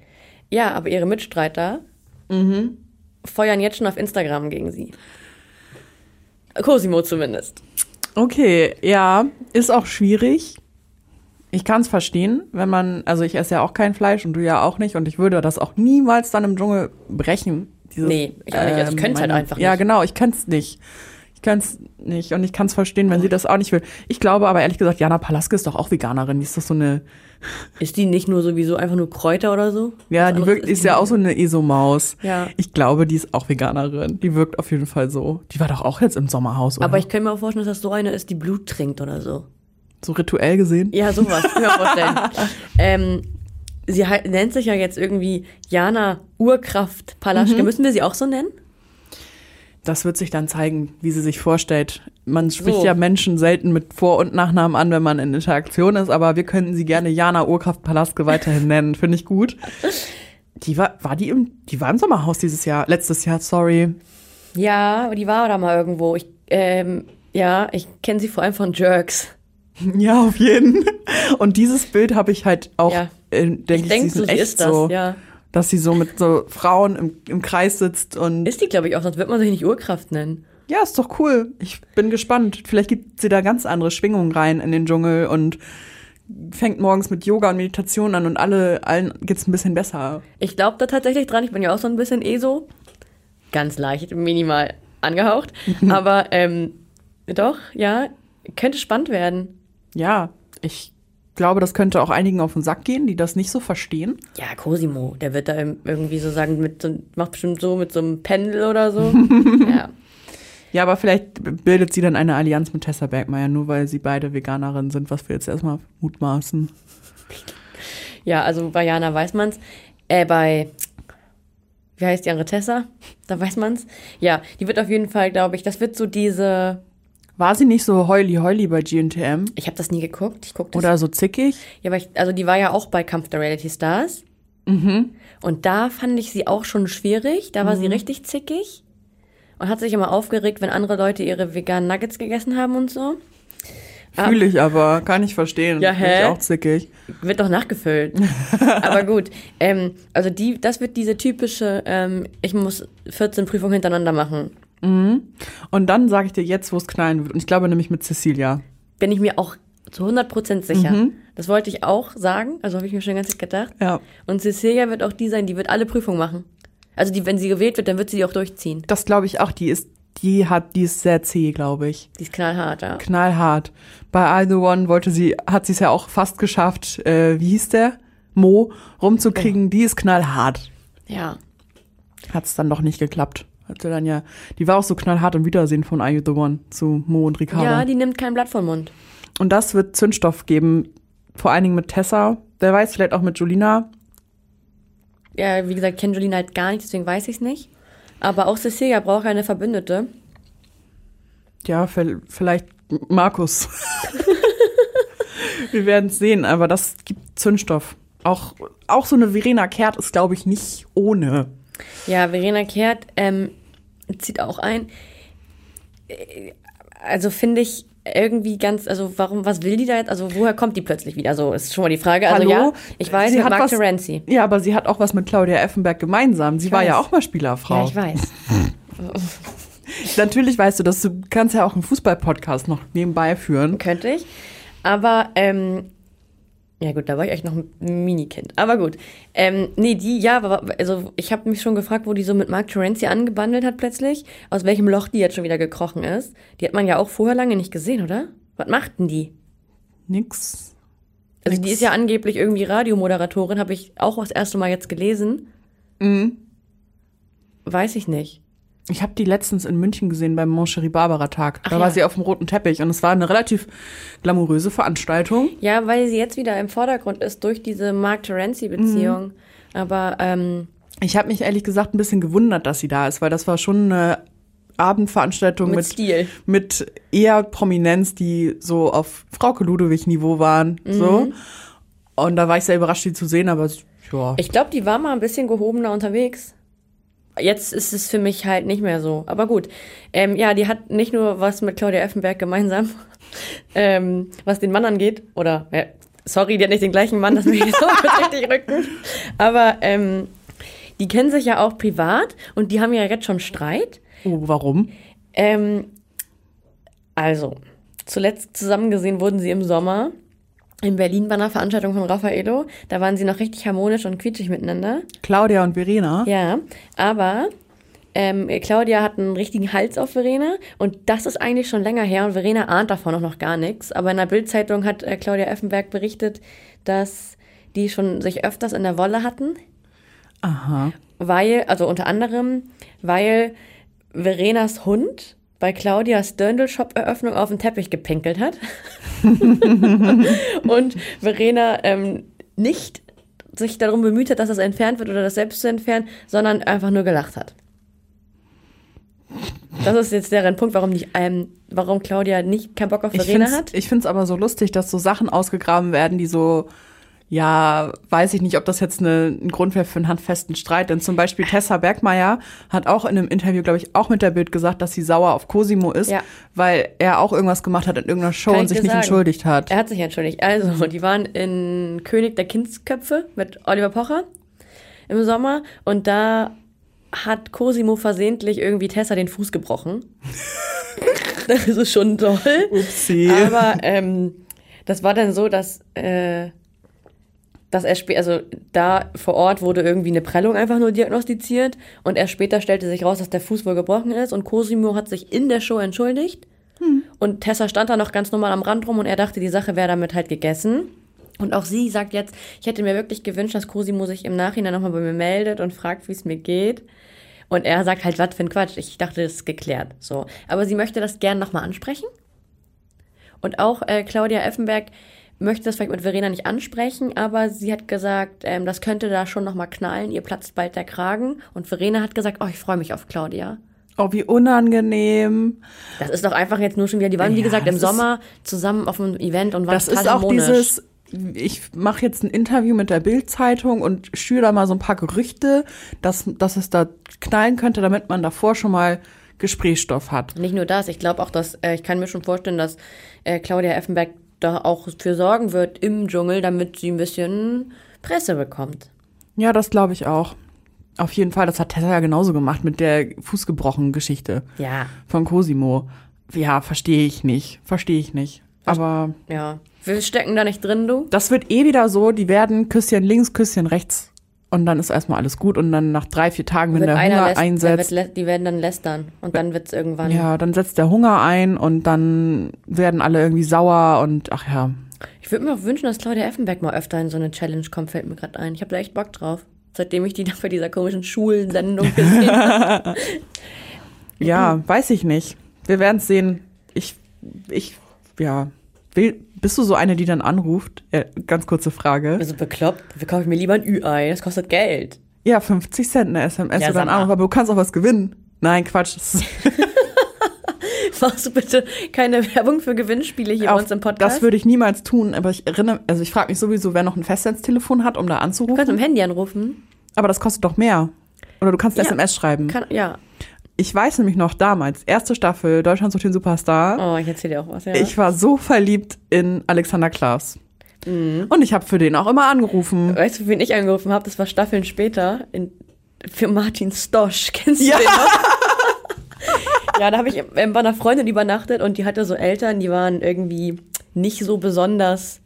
Ja, aber ihre Mitstreiter feuern jetzt schon auf Instagram gegen sie. Cosimo zumindest. Okay, ja, ist auch schwierig. Ich kann es verstehen, wenn man, also ich esse ja auch kein Fleisch und du ja auch nicht und ich würde das auch niemals dann im Dschungel brechen. Dieses, Nee, ich auch nicht. Also ich könnte es halt meine- einfach Ja, nicht. genau, ich könnte es nicht. Ich kann es nicht und ich kann es verstehen, wenn sie das auch nicht will. Ich glaube aber ehrlich gesagt, Jana Palaske ist doch auch Veganerin. Die ist doch so eine, Ist die nicht nur sowieso einfach nur Kräuter oder so? ja, Was die wirkt, ist die ja auch so eine ESO-Maus. Ja. Ich glaube, die ist auch Veganerin. Die wirkt auf jeden Fall so. Die war doch auch jetzt im Sommerhaus, oder? Aber ich kann mir auch vorstellen, dass das so eine ist, die Blut trinkt oder so. so rituell gesehen. Ja, sowas, kann ich mir vorstellen. <laughs> ähm, sie nennt sich ja jetzt irgendwie Jana Urkraft Palaschke. Mhm. Müssen wir sie auch so nennen? Das wird sich dann zeigen, wie sie sich vorstellt. Man spricht So. ja Menschen selten mit Vor- und Nachnamen an, wenn man in Interaktion ist, aber wir können sie gerne Jana Urkraft Palaske weiterhin nennen. <laughs> Finde ich gut. Die war, war die im, die war im Sommerhaus dieses Jahr, letztes Jahr, sorry. Ja, die war da mal irgendwo. Ich, ähm, ja, ich kenne sie vor allem von Jerks. <laughs> Ja, auf jeden. Und dieses Bild habe ich halt auch, Ja. äh, denke ich, denke, sie sie echt ist das, so, ja. Dass sie so mit so Frauen im, im Kreis sitzt und Ist die, glaube ich, auch, sonst wird man sich nicht Urkraft nennen. Ja, ist doch cool. Ich bin gespannt. Vielleicht gibt sie da ganz andere Schwingungen rein in den Dschungel und fängt morgens mit Yoga und Meditation an und alle, allen geht's ein bisschen besser. Ich glaube da tatsächlich dran. Ich bin ja auch so ein bisschen ESO. Ganz leicht, minimal angehaucht. <laughs> Aber ähm, doch, ja, könnte spannend werden. Ja, ich glaube, das könnte auch einigen auf den Sack gehen, die das nicht so verstehen. Ja, Cosimo, der wird da irgendwie so sagen, mit so, macht bestimmt so mit so einem Pendel oder so. <laughs> ja. Ja, aber vielleicht bildet sie dann eine Allianz mit Tessa Bergmeier, nur weil sie beide Veganerinnen sind, was wir jetzt erstmal mutmaßen. ja, also bei Jana weiß man's. Äh, bei, wie heißt die andere Tessa? Da weiß man's. Ja, die wird auf jeden Fall, glaube ich, das wird so diese, War sie nicht so heuli-heuli bei GNTM? ich habe das nie geguckt. Ich gucke das Oder so zickig? Ja, aber ich, also die war ja auch bei Kampf der Reality Stars. Und da fand ich sie auch schon schwierig. Da war sie richtig zickig und hat sich immer aufgeregt, wenn andere Leute ihre veganen Nuggets gegessen haben und so. Fühle ich aber, kann ich verstehen. Ja, Bin hä? Ich auch zickig. Wird doch nachgefüllt. <laughs> aber gut, ähm, also die, das wird diese typische, ähm, ich muss 14 Prüfungen hintereinander machen. Und dann sage ich dir jetzt, wo es knallen wird. Und ich glaube nämlich mit Cecilia. Bin ich mir auch zu 100% sicher. Das wollte ich auch sagen, also habe ich mir schon Zeit gedacht. Ja. Und Cecilia wird auch die sein, die wird alle Prüfungen machen. Also die, wenn sie gewählt wird, dann wird sie die auch durchziehen. Das glaube ich auch. Die ist, die hat, die ist sehr zäh, glaube ich. Die ist knallhart, ja. Knallhart. Bei I The One wollte sie, hat sie es ja auch fast geschafft, äh, wie hieß der? Mo, rumzukriegen. Die ist knallhart. Ja. Hat es dann doch nicht geklappt. Hatte dann ja, die war auch so knallhart im Wiedersehen von I The One zu Mo und Ricardo. Ja, die nimmt kein Blatt vom Mund. und das wird Zündstoff geben. Vor allen Dingen mit Tessa. Wer weiß, vielleicht auch mit Julina. Ja, wie gesagt, kenne Jolene halt gar nicht, deswegen weiß ich es nicht. Aber auch Cecilia braucht eine Verbündete. Ja, vi- vielleicht Markus. <laughs> Wir werden es sehen, aber das gibt Zündstoff. Auch, auch so eine Verena Kehrt ist, glaube ich, nicht ohne. Ja, Verena Kehrt ähm, zieht auch ein. Äh, Also finde ich, irgendwie ganz, also warum, was will die da jetzt? Also woher kommt die plötzlich wieder? So ist schon mal die Frage. Also Hallo? ja, ich weiß, Sie hat Mark was- Terenzi. Ja, aber sie hat auch was mit Claudia Effenberg gemeinsam. Sie war weiß. ja auch mal Spielerfrau. Ja, ich weiß. <laughs> Natürlich weißt du, dass du kannst ja auch einen Fußball-Podcast noch nebenbei führen. Könnte ich. Aber, ähm, ja gut, da war ich echt noch ein Minikind. Aber gut. Ähm, nee, die, ja, also ich habe mich schon gefragt, wo die so mit Mark Terenzi angebandelt hat plötzlich. Aus welchem Loch die jetzt schon wieder gekrochen ist. Die hat man ja auch vorher lange nicht gesehen, oder? Was macht denn die? Nix. Also die Nix. ist ja angeblich irgendwie Radiomoderatorin, habe ich auch das erste Mal jetzt gelesen. Mhm. Weiß ich nicht. Ich habe die letztens in München gesehen beim Moncherie Barbara Tag. Ach da ja. war sie auf dem roten Teppich und es war eine relativ glamouröse Veranstaltung. Ja, weil sie jetzt wieder im Vordergrund ist durch diese Mark Terenzi-Beziehung. Mhm. Aber ähm, Ich habe mich ehrlich gesagt ein bisschen gewundert, dass sie da ist, weil das war schon eine Abendveranstaltung mit, mit, Stil. mit eher Prominenz, die so auf Frauke Ludewig-Niveau waren. Mhm. So. Und da war ich sehr überrascht, die zu sehen, aber ja. Ich glaube, die war mal ein bisschen gehobener unterwegs. Jetzt ist es für mich halt nicht mehr so. Aber gut. Ähm, ja, die hat nicht nur was mit Claudia Effenberg gemeinsam, <laughs> ähm, was den Mann angeht. Oder, ja, sorry, die hat nicht den gleichen Mann, das will ich so richtig rücken. Aber ähm, die kennen sich ja auch privat und die haben ja jetzt schon Streit. Oh, warum? Ähm, also, zuletzt zusammen gesehen wurden sie im Sommer in Berlin bei einer Veranstaltung von Raffaello. Da waren sie noch richtig harmonisch und quietschig miteinander. Claudia und Verena. Ja, aber ähm, Claudia hat einen richtigen Hals auf Verena und das ist eigentlich schon länger her und Verena ahnt davon auch noch gar nichts. Aber in der Bildzeitung hat äh, Claudia Effenberg berichtet, dass die schon sich öfters in der Wolle hatten, Aha. weil, also unter anderem, weil Verenas Hund bei Claudias Dirndl-Shop-Eröffnung auf den Teppich gepinkelt hat. <laughs> und Verena ähm, nicht sich darum bemüht hat, dass das entfernt wird oder das selbst zu entfernen, sondern einfach nur gelacht hat. Das ist jetzt deren Punkt, warum, nicht, ähm, warum Claudia nicht keinen Bock auf Ich Verena finde hat. es ich aber so lustig, dass so Sachen ausgegraben werden, die so, ja, weiß ich nicht, ob das jetzt eine, ein Grund wäre für einen handfesten Streit. Denn zum Beispiel Tessa Bergmeier hat auch in einem Interview, glaube ich, auch mit der Bild gesagt, dass sie sauer auf Cosimo ist, Ja. weil er auch irgendwas gemacht hat in irgendeiner Show Kann und ich sich nicht sagen. entschuldigt hat. Er hat sich entschuldigt. Also, die waren in König der Kindsköpfe mit Oliver Pocher im Sommer und da hat Cosimo versehentlich irgendwie Tessa den Fuß gebrochen. <laughs> das ist schon toll. Upsi. Aber ähm, das war dann so, dass, äh, dass er später, also da vor Ort wurde irgendwie eine Prellung einfach nur diagnostiziert und erst später stellte sich raus, dass der Fuß wohl gebrochen ist und Cosimo hat sich in der Show entschuldigt und Tessa stand da noch ganz normal am Rand rum und er dachte, die Sache wäre damit halt gegessen. Und auch sie sagt jetzt, ich hätte mir wirklich gewünscht, dass Cosimo sich im Nachhinein nochmal bei mir meldet und fragt, wie es mir geht. Und er sagt halt, was für ein Quatsch. Ich dachte, das ist geklärt. So. Aber sie möchte das gern nochmal ansprechen. Und auch äh, Claudia Effenberg möchte das vielleicht mit Verena nicht ansprechen, aber sie hat gesagt, ähm, das könnte da schon nochmal knallen. Ihr platzt bald der Kragen. Und Verena hat gesagt, oh, ich freue mich auf Claudia. Oh, wie unangenehm. Das ist doch einfach jetzt nur schon wieder, die waren wie Ja, gesagt im Sommer zusammen auf einem Event und waren Das ist auch dieses, ich mache jetzt ein Interview mit der Bild-Zeitung und schüre da mal so ein paar Gerüchte, dass, dass es da knallen könnte, damit man davor schon mal Gesprächsstoff hat. Nicht nur das, ich glaube auch, dass, äh, ich kann mir schon vorstellen, dass äh, Claudia Effenberg da auch für sorgen wird im Dschungel, damit sie ein bisschen Presse bekommt. Ja, das glaube ich auch. Auf jeden Fall, das hat Tessa ja genauso gemacht mit der fußgebrochenen Geschichte Ja, von Cosimo. Ja, verstehe ich nicht. Verstehe ich nicht. Aber ja. Wir stecken da nicht drin, du. das wird eh wieder so, die werden Küsschen links, Küsschen rechts und dann ist erstmal alles gut und dann nach drei, vier Tagen, wenn Wird der Hunger lässt, einsetzt, wird, die werden dann lästern und dann wird's irgendwann. ja, dann setzt der Hunger ein und dann werden alle irgendwie sauer und ach ja. Ich würde mir auch wünschen, dass Claudia Effenberg mal öfter in so eine Challenge kommt, fällt mir gerade ein. Ich habe da echt Bock drauf. Seitdem ich die da bei dieser komischen Schulsendung <laughs> gesehen habe. Ja, weiß ich nicht. Wir werden es sehen. Ich, ich, ja. Will, bist du so eine, die dann anruft? Äh, ganz kurze Frage. Also bekloppt, wir kaufe ich mir lieber ein Ü-Ei, das kostet Geld. Ja, 50 Cent eine SMS Ja, oder ein. Anruf, aber du kannst auch was gewinnen. Nein, Quatsch. <laughs> Machst du bitte keine Werbung für Gewinnspiele hier bei uns im Podcast? Das würde ich niemals tun, aber ich erinnere, also ich frage mich sowieso, wer noch ein Festnetztelefon hat, um da du kannst anzurufen. im Handy anrufen. Aber das kostet doch mehr. Oder du kannst Ja. SMS schreiben. Kann, ja. Ich weiß nämlich noch damals, erste Staffel, Deutschland sucht den Superstar. Oh, ich erzähle dir auch was, ja. Ich war so verliebt in Alexander Klaas. Und ich habe für den auch immer angerufen. weißt du, wen ich angerufen habe? Das war Staffeln später in, für Martin Stosch. <laughs> Kennst du Ja. den noch? <laughs> ja, da habe ich bei einer Freundin übernachtet und die hatte so Eltern, die waren irgendwie nicht so besonders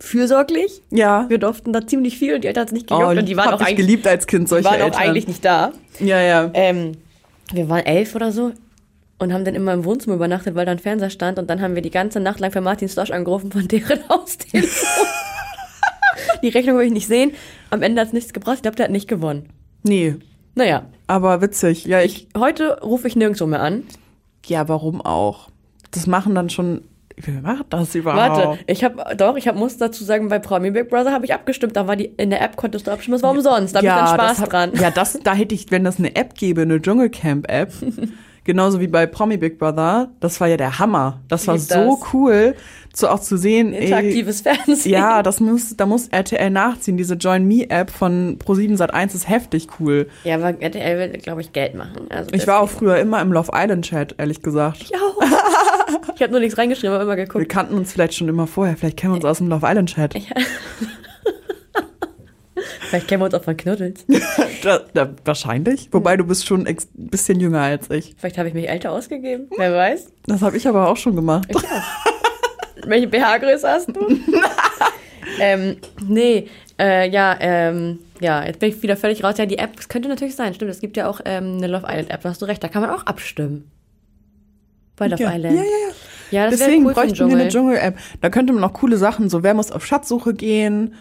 fürsorglich. Ja. Wir durften da ziemlich viel und die Eltern hat es nicht Oh, gejuckt und die waren auch ich eigentlich, geliebt als Kind, die solche waren auch Eltern. eigentlich nicht da. Ja, ja. Ähm, wir waren elf oder so und haben dann immer im Wohnzimmer übernachtet, weil da ein Fernseher stand und dann haben wir die ganze Nacht lang für Martin Stosch angerufen von deren <laughs> Haustelefon. die Rechnung will ich nicht sehen. Am Ende hat es nichts gebracht. Ich glaube, der hat nicht gewonnen. Nee, Naja, aber witzig. Ja, ich, heute rufe ich nirgendwo mehr an. ja, warum auch? Das machen dann schon, wer macht das überhaupt? Warte, ich habe doch, ich hab, muss dazu sagen, bei Promi Big Brother habe ich abgestimmt. Da war die in der App konntest du abstimmen, das war umsonst. Da habe ich dann Spaß das hab- dran. Ja, das, da hätte ich, wenn das eine App gäbe, eine Dschungelcamp-App, <laughs> genauso wie bei Promi Big Brother, das war ja der Hammer. Das war Lieb so das. cool, so auch zu sehen. ey, Interaktives Fernsehen. Ja, das muss, da muss RTL nachziehen. Diese Join Me App von Pro7 Sat1 ist heftig cool. Ja, aber RTL will, glaube ich, Geld machen. Also Ich war auch früher immer im Love Island Chat, ehrlich gesagt. Ich auch. <laughs> ich habe nur nichts reingeschrieben, aber immer Wir geguckt. kannten uns vielleicht schon immer vorher. Vielleicht kennen wir uns aus dem Love Island Chat. Vielleicht kennen wir uns auch von Knuddels. <laughs> Da, da, wahrscheinlich. Wobei du bist schon ein bisschen jünger als ich. Vielleicht habe ich mich älter ausgegeben. Wer weiß. Das habe ich aber auch schon gemacht. Welche BH-Größe hast du? <laughs> ähm, nee, äh, ja, ähm, ja, jetzt bin ich wieder völlig raus. Ja, die App, könnte natürlich sein, stimmt. Es gibt ja auch ähm, eine Love Island App, da hast du recht, da kann man auch abstimmen. Bei Love Ja, Island. ja, ja, ja. Ja, das Deswegen cool bräuchten wir eine Dschungel. Dschungel-App. Da könnte man auch coole Sachen, so wer muss auf Schatzsuche gehen,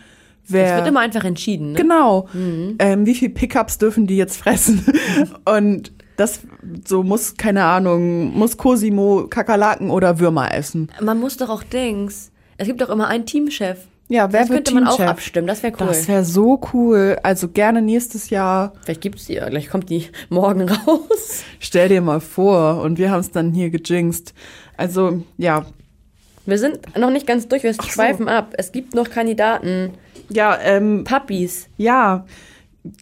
wer. Es wird immer einfach entschieden. Ne? Genau. Ähm, wie viel Pickups dürfen die jetzt fressen? <laughs> Und das so muss, keine Ahnung, muss Cosimo Kakerlaken oder Würmer essen. Man muss doch auch Dings. Es gibt doch immer einen Teamchef. Ja, wer Das wird könnte man auch abstimmen, das wäre cool. Das wäre so cool. Also gerne nächstes Jahr. Vielleicht gibt's die ja, gleich kommt die <laughs> morgen raus. Stell dir mal vor. Und wir haben es dann hier gejinxt. Also, ja. Wir sind noch nicht ganz durch, wir so. schweifen ab. Es gibt noch Kandidaten. Ja, ähm, Puppies. ja.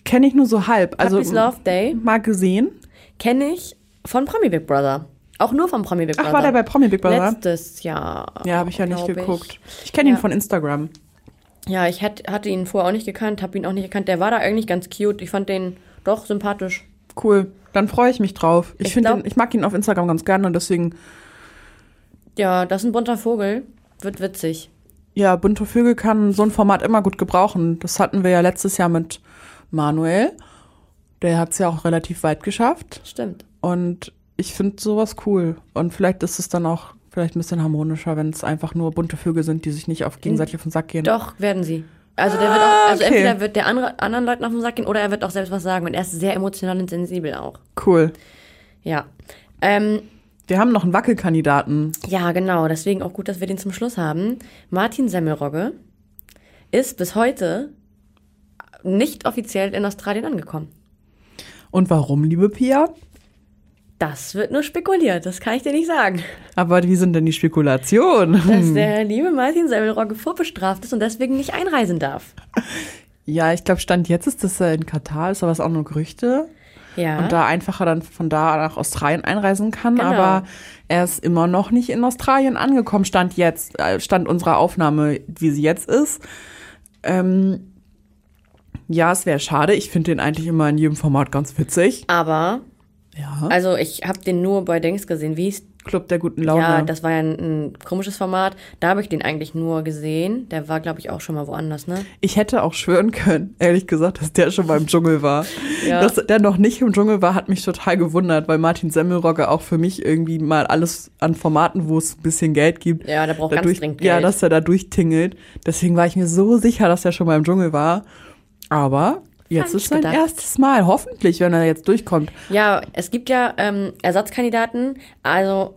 Kenne ich nur so halb. Also, Puppies Love Day. mal gesehen. Kenne ich von Promi Big Brother. Auch nur von Promi Big Brother. Ach, war der bei Promi Big Brother? Letztes Jahr. Ja, habe ich ja nicht geguckt. Ich, kenne ihn Ja. von Instagram. Ja, ich hätt, hatte ihn vorher auch nicht gekannt, habe ihn auch nicht gekannt. Der war da eigentlich ganz cute. Ich fand den doch sympathisch. Cool. Dann freue ich mich drauf. Ich, Ich glaub- ihn- ich mag ihn auf Instagram ganz gerne und deswegen, Ja, das ist ein bunter Vogel. Wird witzig. ja, bunte Vögel kann so ein Format immer gut gebrauchen. Das hatten wir ja letztes Jahr mit Manuel. Der hat es ja auch relativ weit geschafft. Stimmt. Und ich finde sowas cool. Und vielleicht ist es dann auch vielleicht ein bisschen harmonischer, wenn es einfach nur bunte Vögel sind, die sich nicht auf gegenseitig auf den Sack gehen. Doch, werden sie. Also der wird auch, also Ah, okay. entweder wird der andere, anderen Leuten auf den Sack gehen oder er wird auch selbst was sagen. Und er ist sehr emotional und sensibel auch. Cool. Ja. Ähm, Wir haben noch einen Wackelkandidaten. ja, genau. Deswegen auch gut, dass wir den zum Schluss haben. Martin Semmelrogge ist bis heute nicht offiziell in Australien angekommen. Und warum, liebe Pia? Das wird nur spekuliert, das kann ich dir nicht sagen. Aber wie sind denn die Spekulationen? Dass der liebe Martin Semmelrogge vorbestraft ist und deswegen nicht einreisen darf. <laughs> Ja, ich glaube, Stand jetzt ist das in Katar, ist aber es auch nur Gerüchte. Ja. Und da einfacher dann von da nach Australien einreisen kann. Genau. Aber er ist immer noch nicht in Australien angekommen, Stand jetzt, äh, Stand unserer Aufnahme, wie sie jetzt ist. Ähm, ja, es wäre schade. Ich finde den eigentlich immer in jedem Format ganz witzig. Aber, Ja. also ich habe den nur bei Dings gesehen. Wie hieß Club der guten Laune. Ja, das war ja ein, ein komisches Format. Da habe ich den eigentlich nur gesehen. Der war, glaube ich, auch schon mal woanders, ne? ich hätte auch schwören können, <laughs> ehrlich gesagt, dass der schon mal im Dschungel war. Ja. Dass der noch nicht im Dschungel war, hat mich total gewundert, weil Martin Semmelrogge auch für mich irgendwie mal alles an Formaten, wo es ein bisschen Geld gibt, Ja, der braucht ganz dadurch, dringend ja, Geld. dass er da durchtingelt. Deswegen war ich mir so sicher, dass er schon mal im Dschungel war. Aber jetzt ist sein gedacht. erstes Mal, hoffentlich, wenn er jetzt durchkommt. Ja, es gibt ja ähm, Ersatzkandidaten. Also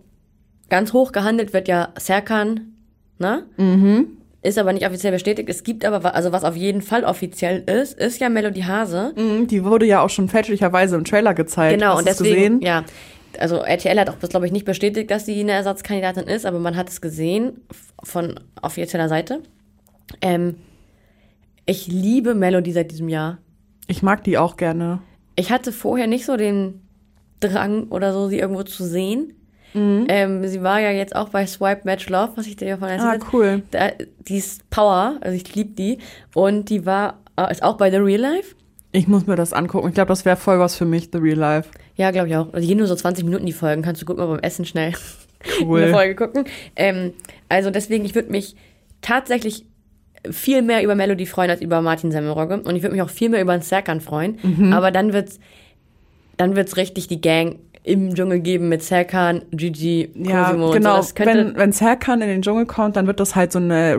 ganz hoch gehandelt wird ja Serkan, ne? Mhm. Ist aber nicht offiziell bestätigt. Es gibt aber, also was auf jeden Fall offiziell ist, ist ja Melody Hase. Mhm, Die wurde ja auch schon fälschlicherweise im Trailer gezeigt. Genau, Hast und deswegen, gesehen? ja. Also RTL hat auch das, glaube ich, nicht bestätigt, dass sie eine Ersatzkandidatin ist, aber man hat es gesehen von offizieller Seite. Ähm, ich liebe Melody seit diesem Jahr. Ich mag die auch gerne. Ich hatte vorher nicht so den Drang oder so, sie irgendwo zu sehen. Ähm, sie war ja jetzt auch bei Swipe Match Love, was ich dir ja von erzählt Ah, habe. cool. Da, die ist Power, also ich liebe die. Und die war, äh, ist auch bei The Real Life. Ich muss mir das angucken. Ich glaube, das wäre voll was für mich, The Real Life. Ja, glaube ich auch. Also gehen nur so 20 Minuten die Folgen. Kannst du gut mal beim Essen schnell Cool. <laughs> eine Folge gucken. Ähm, also deswegen, ich würde mich tatsächlich viel mehr über Melody freuen als über Martin Semmelrogge. Und ich würde mich auch viel mehr über einen Serkan freuen. Mhm. Aber dann wird's, dann wird's richtig die Gang im Dschungel geben mit Serkan, Gigi, Ja, Cosimo genau. und so. Das könnte wenn wenn Serkan in den Dschungel kommt, dann wird das halt so eine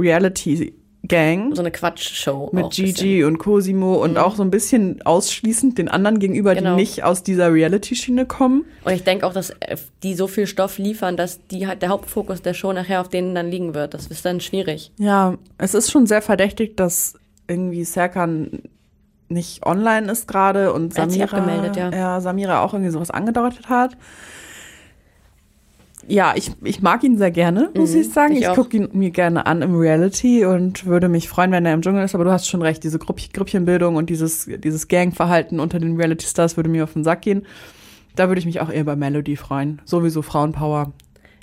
Reality-Gang so eine Quatschshow mit. Gigi und Cosimo und auch so ein bisschen ausschließend den anderen gegenüber, Genau. die nicht aus dieser Reality-Schiene kommen. Und ich denke auch, dass äh, die so viel Stoff liefern, dass die halt der Hauptfokus der Show nachher auf denen dann liegen wird. Das ist dann schwierig. Ja, es ist schon sehr verdächtig, dass irgendwie Serkan nicht online ist gerade und Samira, abgemeldet, ja. Samira auch irgendwie sowas angedeutet hat. Ja, ich, ich mag ihn sehr gerne, muss ich sagen. Mhm, ich Ich, gucke ihn mir gerne an im Reality und würde mich freuen, wenn er im Dschungel ist. Aber du hast schon recht, diese Grupp Grüppchenbildung und dieses, dieses Gangverhalten unter den Reality-Stars würde mir auf den Sack gehen. Da würde ich mich auch eher bei Melody freuen. Sowieso Frauenpower.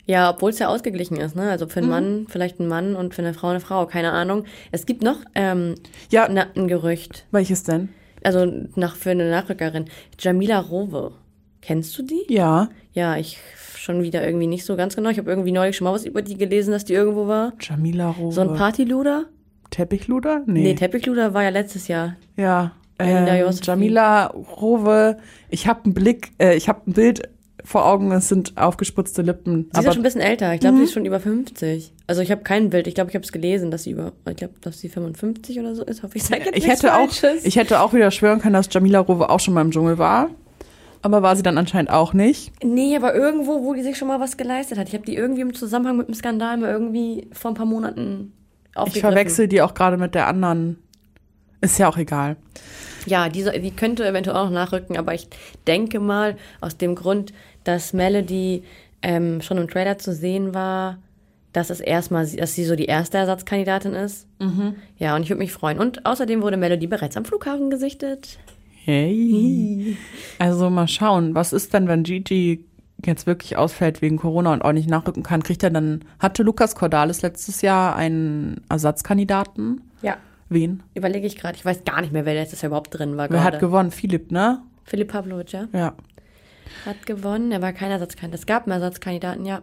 Ja, obwohl es ja ausgeglichen ist, ne? Also für Mhm. einen Mann vielleicht ein Mann und für eine Frau eine Frau, keine Ahnung. Es gibt noch ähm, Ja, na, ein Gerücht, welches denn? also nach für eine Nachrückerin. Jamila Rowe. Kennst du die? Ja, Ja, ich schon wieder irgendwie nicht so ganz genau. Ich habe irgendwie neulich schon mal was über die gelesen, dass die irgendwo war. Jamila Rowe. So ein Partyluder? Teppichluder? Nee, Teppichluder war ja letztes Jahr. Ja, ähm. Jamila Rowe. Ich habe einen Blick, äh, ich habe ein Bild vor Augen, es sind aufgespritzte Lippen. Sie ist ja schon ein bisschen älter. Ich glaube, sie ist schon über 50. Also ich habe kein Bild. Ich glaube, ich habe es gelesen, dass sie über, ich glaube, dass sie 55 oder so ist. Hoffe ich sage jetzt ich hätte auch, ich hätte auch wieder schwören können, dass Jamila Rowe auch schon mal im Dschungel war. Aber war sie dann anscheinend auch nicht. Nee, aber irgendwo, wo die sich schon mal was geleistet hat. Ich habe die irgendwie im Zusammenhang mit dem Skandal mal irgendwie vor ein paar Monaten Ich aufgegriffen. verwechsel die auch gerade mit der anderen. Ist ja auch egal. Ja, diese, die könnte eventuell auch noch nachrücken, aber ich denke mal, aus dem Grund, dass Melody ähm, schon im Trailer zu sehen war, dass es erstmal, dass sie so die erste Ersatzkandidatin ist. Ja, und ich würde mich freuen. Und außerdem wurde Melody bereits am Flughafen gesichtet. Hey. Also mal schauen, was ist denn, wenn Gigi jetzt wirklich ausfällt wegen Corona und auch nicht nachrücken kann? Kriegt er dann, hatte Lukas Cordalis letztes Jahr einen Ersatzkandidaten? Ja. Wen? Überlege ich gerade. Ich weiß gar nicht mehr, wer letztes Jahr überhaupt drin war. Wer hat gerade. gewonnen? Philipp, ne? Philipp Pavlovic, ja. Ja. Hat gewonnen. Er war kein Ersatzkandidat. Es gab einen Ersatzkandidaten, ja.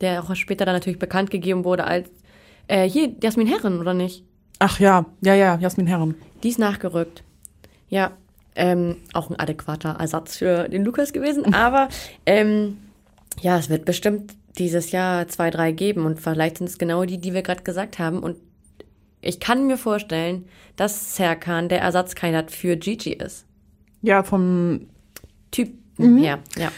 Der auch später dann natürlich bekannt gegeben wurde als, äh, hier, Jasmin Herren, oder nicht? Ach ja, ja, ja, Jasmin Herren. Die ist nachgerückt. Ja, ähm, auch ein adäquater Ersatz für den Lukas gewesen. Aber ähm, ja, es wird bestimmt dieses Jahr zwei, drei geben und vielleicht sind es genau die, die wir gerade gesagt haben. Und ich kann mir vorstellen, dass Serkan der Ersatzkandidat für Gigi ist. Ja, vom, Typ Mhm. her, ja.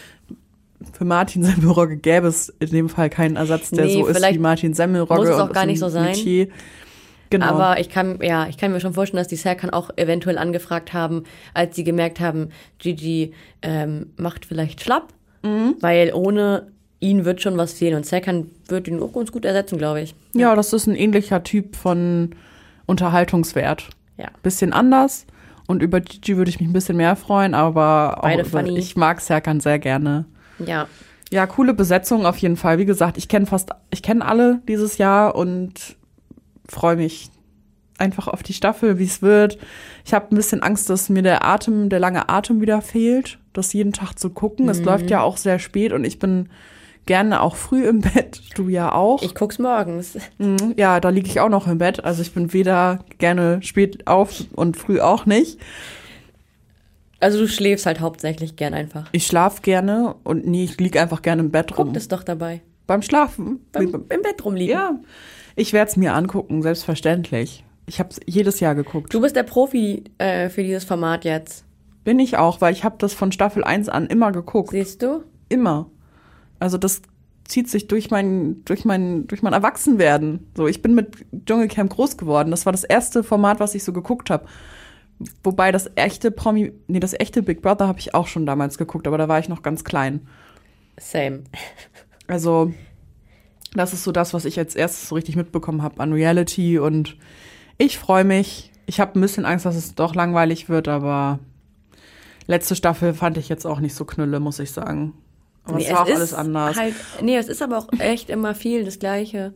für Martin Semmelrogge gäbe es in dem Fall keinen Ersatz, der Nee, so ist wie Martin Semmelrogge. muss es auch und gar nicht so sein. Metier. Genau. Aber ich kann, ja, ich kann mir schon vorstellen, dass die Serkan auch eventuell angefragt haben, als sie gemerkt haben, Gigi ähm, macht vielleicht schlapp, Mhm. weil ohne ihn wird schon was fehlen. Und Serkan wird ihn auch ganz gut ersetzen, glaube ich. ja, das ist ein ähnlicher Typ von Unterhaltungswert. Ja. Bisschen anders. Und über Gigi würde ich mich ein bisschen mehr freuen, aber ich mag Serkan sehr gerne. Ja. Ja, coole Besetzung auf jeden Fall. Wie gesagt, ich kenne fast, ich kenne alle dieses Jahr und freue mich einfach auf die Staffel, wie es wird. Ich habe ein bisschen Angst, dass mir der Atem, der lange Atem wieder fehlt, das jeden Tag zu gucken. Es Mhm. läuft ja auch sehr spät und ich bin gerne auch früh im Bett. Du ja auch. Ich guck's morgens. Mhm, ja, da liege ich auch noch im Bett. Also ich bin weder gerne spät auf und früh auch nicht. Also du schläfst halt hauptsächlich gern einfach. Ich schlafe gerne und nee, ich liege einfach gerne im Bett rum. Guck das doch dabei. Beim Schlafen. Beim, Im Bett rumliegen. Ja, ich werde es mir angucken, selbstverständlich. Ich habe es jedes Jahr geguckt. Du bist der Profi äh, für dieses Format jetzt. Bin ich auch, weil ich habe das von Staffel 1 an immer geguckt. Siehst du? Immer. Also das zieht sich durch mein, durch mein, durch mein Erwachsenwerden. So, ich bin mit Dschungelcamp groß geworden. Das war das erste Format, was ich so geguckt habe. Wobei das echte Promi, nee, das echte Big Brother habe ich auch schon damals geguckt, aber da war ich noch ganz klein. Same. Also, das ist so das, was ich als erstes so richtig mitbekommen habe an Reality und ich freue mich. Ich habe ein bisschen Angst, dass es doch langweilig wird, aber Letzte Staffel fand ich jetzt auch nicht so knülle, muss ich sagen. Aber Nee, es war auch ist alles anders. Halt, nee, es ist aber auch echt immer viel das Gleiche.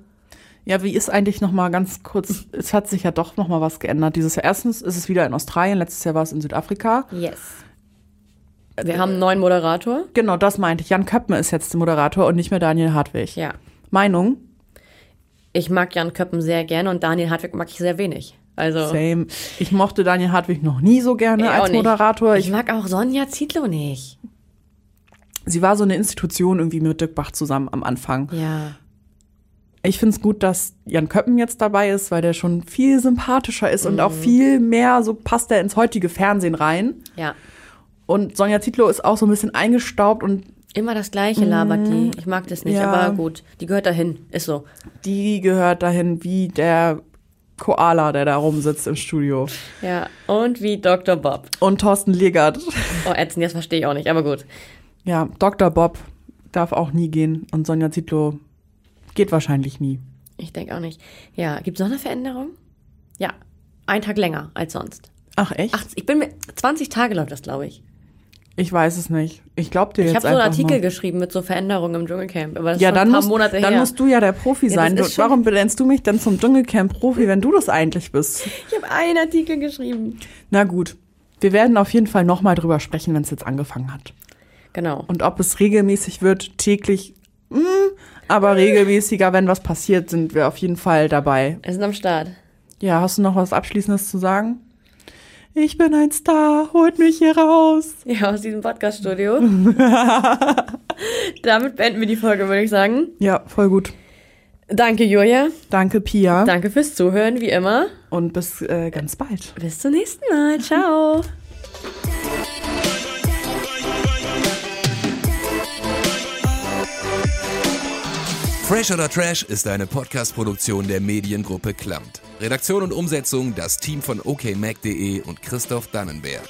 Ja, wie ist eigentlich noch mal ganz kurz, es hat sich ja doch noch mal was geändert dieses Jahr. Erstens ist es wieder in Australien, letztes Jahr war es in Südafrika. Yes. Wir haben einen neuen Moderator. Genau, das meinte ich. Jan Köppen ist jetzt der Moderator und nicht mehr Daniel Hartwig. Ja. Meinung? Ich mag Jan Köppen sehr gerne und Daniel Hartwig mag ich sehr wenig. Also. Same. Ich mochte Daniel Hartwig noch nie so gerne als. Moderator. Ich Ich, mag auch Sonja Zietlow nicht. sie war so eine Institution irgendwie mit Dirk Bach zusammen am Anfang. Ja. Ich finde es gut, dass Jan Köppen jetzt dabei ist, weil der schon viel sympathischer ist und Mhm. auch viel mehr so passt er ins heutige Fernsehen rein. Ja. Und Sonja Zietlow ist auch so ein bisschen eingestaubt und Immer das Gleiche labert die. Ich mag das nicht, Ja. aber gut. Die gehört dahin. Ist so. die gehört dahin wie der Koala, der da rumsitzt im Studio. Ja. Und wie Dr. Bob. Und Thorsten Legert. <laughs> Oh, ätzend, das verstehe ich auch nicht, aber gut. Ja, Dr. Bob darf auch nie gehen und Sonja Zietlow geht wahrscheinlich nie. Ich denke auch nicht. Ja, gibt es noch eine Veränderung? Ja. Ein Tag länger als sonst. Ach echt? Ach, ich bin mir. 20 Tage läuft das, glaube ich. Ich weiß es nicht. Ich glaube dir Ich jetzt habe so einen Artikel mal. geschrieben mit so Veränderungen im Dschungelcamp. Aber das ist Ja, schon dann, ein paar musst, Monate dann her. musst du ja der Profi Ja, sein. Du, ist schon- warum benennst du mich denn zum Dschungelcamp-Profi, wenn du das eigentlich bist? ich habe einen Artikel geschrieben. Na gut. Wir werden auf jeden Fall nochmal drüber sprechen, wenn es jetzt angefangen hat. Genau. Und ob es regelmäßig wird, täglich, mh, aber regelmäßiger, wenn was passiert, sind wir auf jeden Fall dabei. Wir sind am Start. Ja, hast du noch was Abschließendes zu sagen? Ich bin ein Star, holt mich hier raus. Ja, aus diesem Podcast-Studio. <laughs> Damit beenden wir die Folge, würde ich sagen. Ja, voll gut. Danke, Julia. Danke, Pia. Danke fürs Zuhören, wie immer. Und bis äh, ganz bald. Bis zum nächsten Mal. Ciao. <laughs> Fresh oder Trash ist eine Podcast-Produktion der Mediengruppe Klamt. Redaktion und Umsetzung das Team von okmac.de und Christoph Dannenberg.